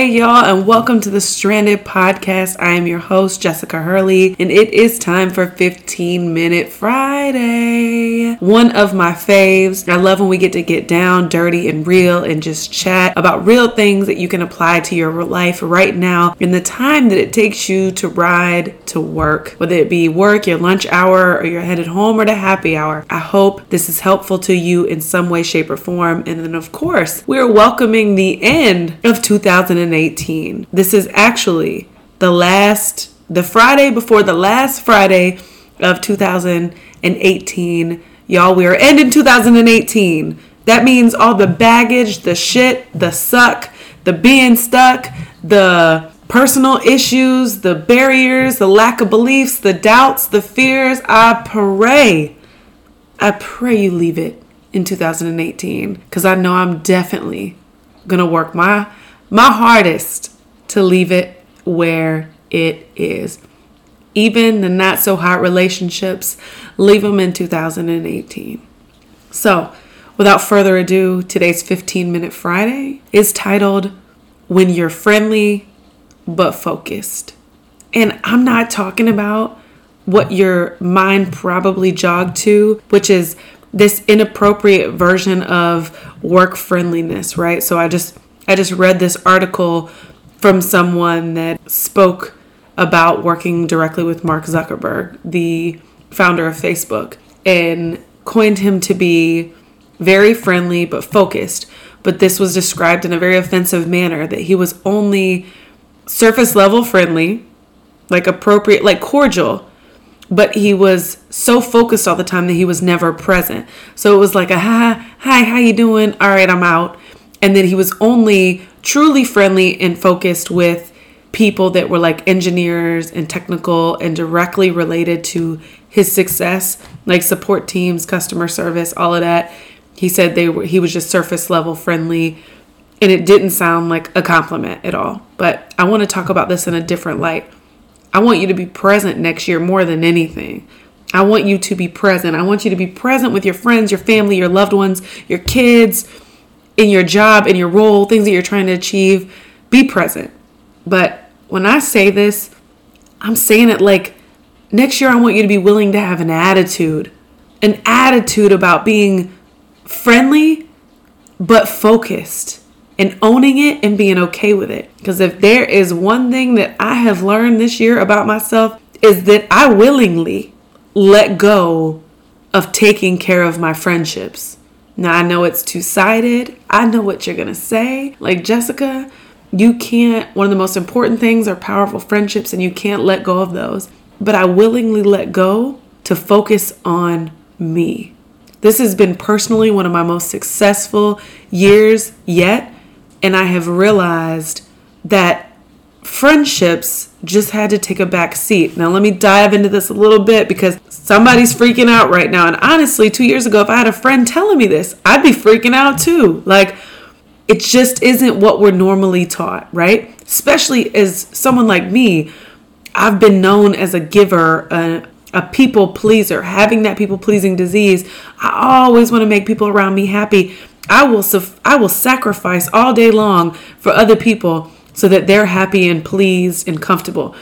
Hey, y'all, and welcome to the Stranded Podcast. I am your host, Jessica Hurley, and it is time for 15 Minute Friday. One of my faves. I love when we get to get down, dirty, and real and just chat about real things that you can apply to your life right now in the time that it takes you to ride to work, whether it be work, your lunch hour, or you're headed home or to happy hour. I hope this is helpful to you in some way, shape, or form. And then, of course, we're welcoming the end of 2000. 2018. This is actually the last, the Friday before the last Friday of 2018. Y'all, we are ending 2018. That means all the baggage, the shit, the suck, the being stuck, the personal issues, the barriers, the lack of beliefs, the doubts, the fears. I pray, I pray you leave it in 2018 because I know I'm definitely gonna work my my hardest to leave it where it is. Even the not so hot relationships, leave them in 2018. So, without further ado, today's 15 minute Friday is titled When You're Friendly but Focused. And I'm not talking about what your mind probably jogged to, which is this inappropriate version of work friendliness, right? So I just I just read this article from someone that spoke about working directly with Mark Zuckerberg, the founder of Facebook, and coined him to be very friendly but focused. But this was described in a very offensive manner that he was only surface level friendly, like appropriate, like cordial, but he was so focused all the time that he was never present. So it was like a hi, hi, how you doing? All right, I'm out and then he was only truly friendly and focused with people that were like engineers and technical and directly related to his success like support teams customer service all of that. He said they were he was just surface level friendly and it didn't sound like a compliment at all. But i want to talk about this in a different light. I want you to be present next year more than anything. I want you to be present. I want you to be present with your friends your family your loved ones your kids in your job, in your role, things that you're trying to achieve, be present. But when I say this, I'm saying it like next year, I want you to be willing to have an attitude, an attitude about being friendly but focused and owning it and being okay with it. Because if there is one thing that I have learned this year about myself, is that I willingly let go of taking care of my friendships. Now, I know it's two sided. I know what you're going to say. Like, Jessica, you can't, one of the most important things are powerful friendships, and you can't let go of those. But I willingly let go to focus on me. This has been personally one of my most successful years yet. And I have realized that friendships just had to take a back seat. Now, let me dive into this a little bit because somebody's freaking out right now. And honestly, two years ago, if I had a friend telling me this, I'd be freaking out too. Like, it just isn't what we're normally taught, right? Especially as someone like me, I've been known as a giver, a, a people pleaser, having that people pleasing disease. I always want to make people around me happy. I will, I will sacrifice all day long for other people so that they're happy and pleased and comfortable.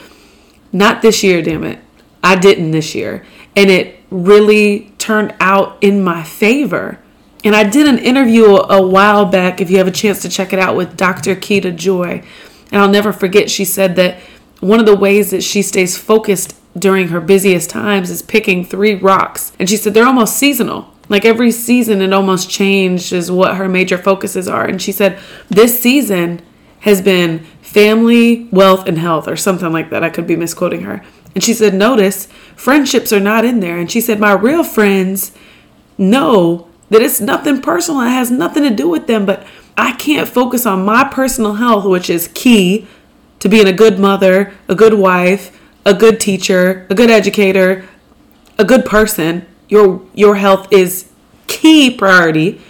Not this year, damn it. I didn't this year. And it really turned out in my favor. And I did an interview a while back, if you have a chance to check it out, with Dr. Keita Joy. And I'll never forget, she said that one of the ways that she stays focused during her busiest times is picking three rocks. And she said they're almost seasonal. Like every season, it almost changes what her major focuses are. And she said this season has been family, wealth, and health, or something like that. I could be misquoting her. And she said, Notice, friendships are not in there. And she said, My real friends know that it's nothing personal. It has nothing to do with them, but I can't focus on my personal health, which is key to being a good mother, a good wife, a good teacher, a good educator, a good person. Your your health is key priority.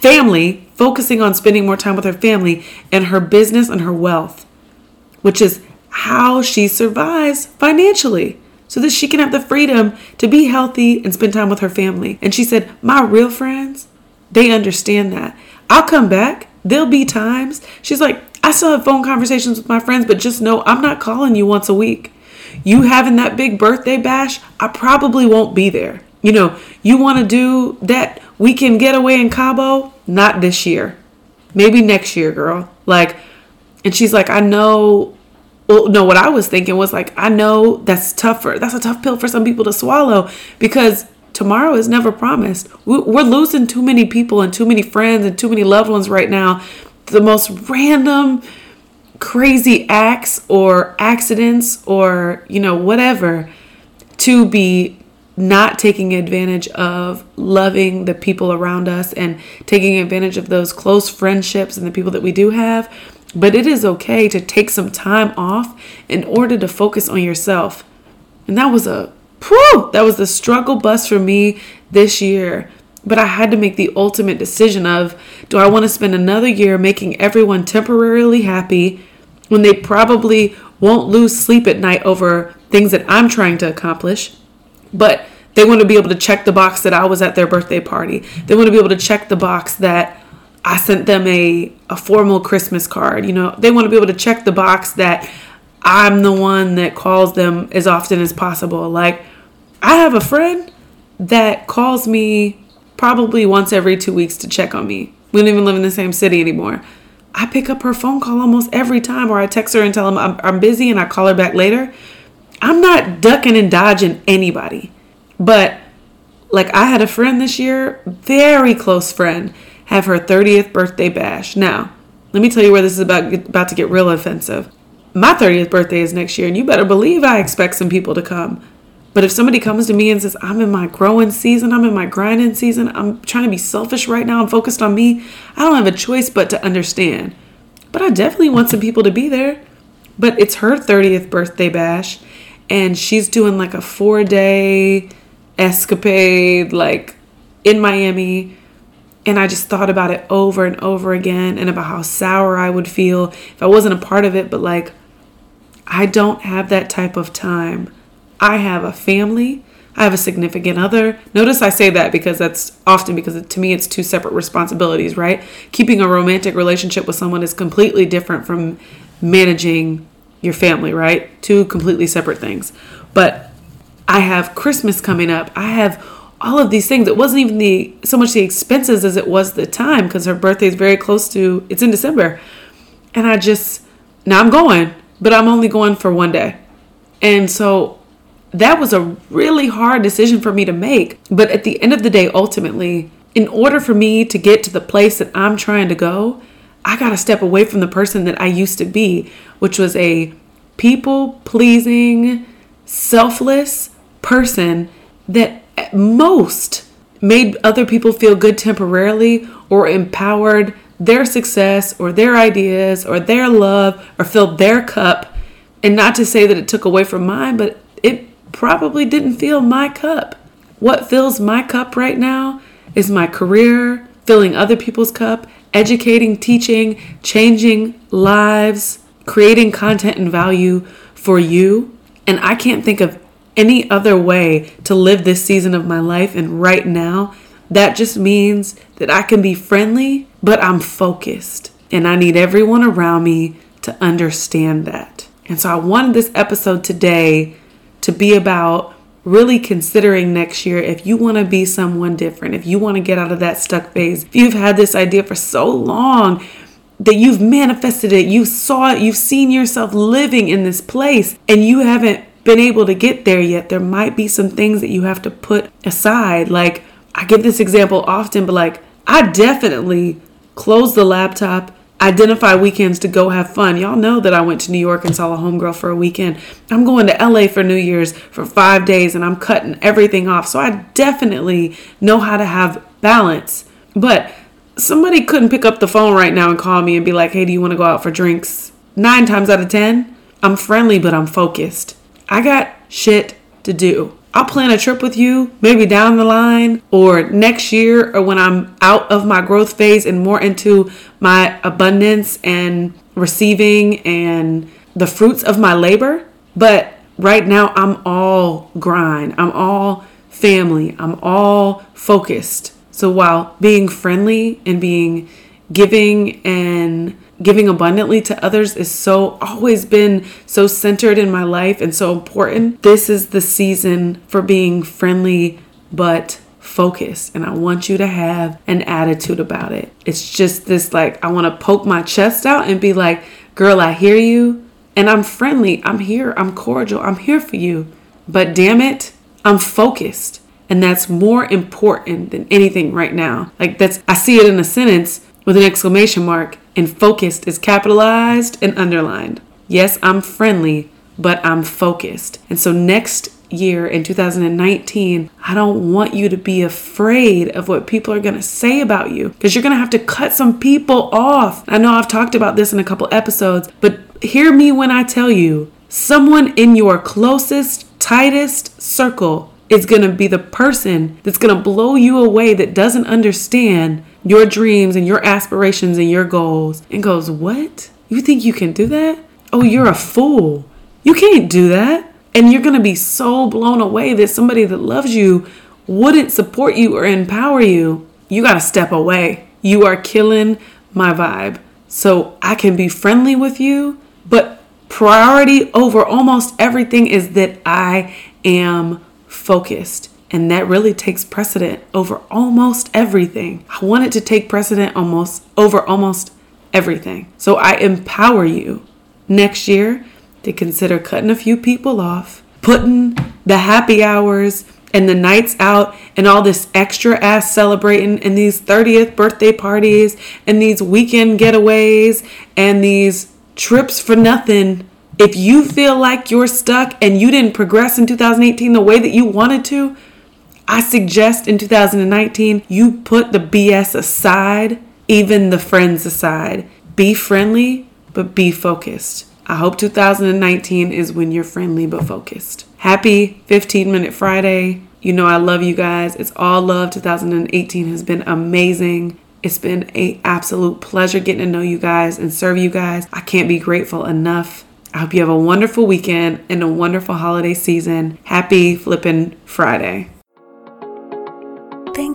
Family, focusing on spending more time with her family and her business and her wealth, which is how she survives financially so that she can have the freedom to be healthy and spend time with her family. And she said, My real friends, they understand that. I'll come back. There'll be times. She's like, I still have phone conversations with my friends, but just know I'm not calling you once a week. You having that big birthday bash, I probably won't be there. You know, you want to do that weekend getaway in Cabo? Not this year. Maybe next year, girl. Like, and she's like, I know well no what i was thinking was like i know that's tougher that's a tough pill for some people to swallow because tomorrow is never promised we're losing too many people and too many friends and too many loved ones right now the most random crazy acts or accidents or you know whatever to be not taking advantage of loving the people around us and taking advantage of those close friendships and the people that we do have but it is okay to take some time off in order to focus on yourself. And that was a whew, that was the struggle bus for me this year. But I had to make the ultimate decision of do I want to spend another year making everyone temporarily happy when they probably won't lose sleep at night over things that I'm trying to accomplish, but they want to be able to check the box that I was at their birthday party. They want to be able to check the box that I sent them a, a formal Christmas card. You know, they want to be able to check the box that I'm the one that calls them as often as possible. Like, I have a friend that calls me probably once every two weeks to check on me. We don't even live in the same city anymore. I pick up her phone call almost every time, or I text her and tell them I'm, I'm busy and I call her back later. I'm not ducking and dodging anybody. But, like, I had a friend this year, very close friend, have her 30th birthday bash. Now, let me tell you where this is about about to get real offensive. My 30th birthday is next year, and you better believe I expect some people to come. But if somebody comes to me and says, I'm in my growing season, I'm in my grinding season, I'm trying to be selfish right now, I'm focused on me, I don't have a choice but to understand. But I definitely want some people to be there. But it's her 30th birthday bash, and she's doing like a four day escapade, like in Miami and I just thought about it over and over again and about how sour I would feel if I wasn't a part of it. But like, I don't have that type of time. I have a family. I have a significant other. Notice I say that because that's often because to me it's two separate responsibilities, right? Keeping a romantic relationship with someone is completely different from managing your family, right? Two completely separate things. But I have Christmas coming up. I have all of these things. It wasn't even the so much the expenses as it was the time because her birthday is very close to it's in December. And I just now I'm going, but I'm only going for one day. And so that was a really hard decision for me to make. But at the end of the day, ultimately, in order for me to get to the place that I'm trying to go, I got to step away from the person that I used to be, which was a people pleasing, selfless person that at most made other people feel good temporarily or empowered their success or their ideas or their love or filled their cup. And not to say that it took away from mine, but it probably didn't fill my cup. What fills my cup right now is my career, filling other people's cup, educating, teaching, changing lives, creating content and value for you. And I can't think of any other way to live this season of my life. And right now, that just means that I can be friendly, but I'm focused. And I need everyone around me to understand that. And so I wanted this episode today to be about really considering next year if you want to be someone different, if you want to get out of that stuck phase, if you've had this idea for so long that you've manifested it, you saw it, you've seen yourself living in this place, and you haven't been able to get there yet, there might be some things that you have to put aside. Like, I give this example often, but like, I definitely closed the laptop, identify weekends to go have fun. Y'all know that I went to New York and saw a homegirl for a weekend. I'm going to LA for New Year's for five days and I'm cutting everything off. So I definitely know how to have balance. But somebody couldn't pick up the phone right now and call me and be like, hey, do you want to go out for drinks? Nine times out of 10, I'm friendly, but I'm focused. I got shit to do. I'll plan a trip with you maybe down the line or next year or when I'm out of my growth phase and more into my abundance and receiving and the fruits of my labor. But right now, I'm all grind, I'm all family, I'm all focused. So while being friendly and being giving and giving abundantly to others is so always been so centered in my life and so important. This is the season for being friendly but focused and I want you to have an attitude about it. It's just this like I want to poke my chest out and be like, "Girl, I hear you and I'm friendly. I'm here. I'm cordial. I'm here for you." But damn it, I'm focused. And that's more important than anything right now. Like that's I see it in a sentence with an exclamation mark, and focused is capitalized and underlined. Yes, I'm friendly, but I'm focused. And so next year in 2019, I don't want you to be afraid of what people are going to say about you because you're going to have to cut some people off. I know I've talked about this in a couple episodes, but hear me when I tell you someone in your closest, tightest circle is going to be the person that's going to blow you away that doesn't understand your dreams and your aspirations and your goals and goes, What? You think you can do that? Oh, you're a fool. You can't do that. And you're going to be so blown away that somebody that loves you wouldn't support you or empower you. You got to step away. You are killing my vibe. So I can be friendly with you, but priority over almost everything is that I am focused. And that really takes precedent over almost everything. I want it to take precedent almost over almost everything. So I empower you next year to consider cutting a few people off, putting the happy hours and the nights out and all this extra ass celebrating and these 30th birthday parties and these weekend getaways and these trips for nothing if you feel like you're stuck and you didn't progress in 2018 the way that you wanted to, I suggest in 2019 you put the BS aside, even the friends aside. Be friendly, but be focused. I hope 2019 is when you're friendly but focused. Happy 15 Minute Friday. You know I love you guys. It's all love. 2018 has been amazing. It's been a absolute pleasure getting to know you guys and serve you guys. I can't be grateful enough. I hope you have a wonderful weekend and a wonderful holiday season. Happy flippin' Friday.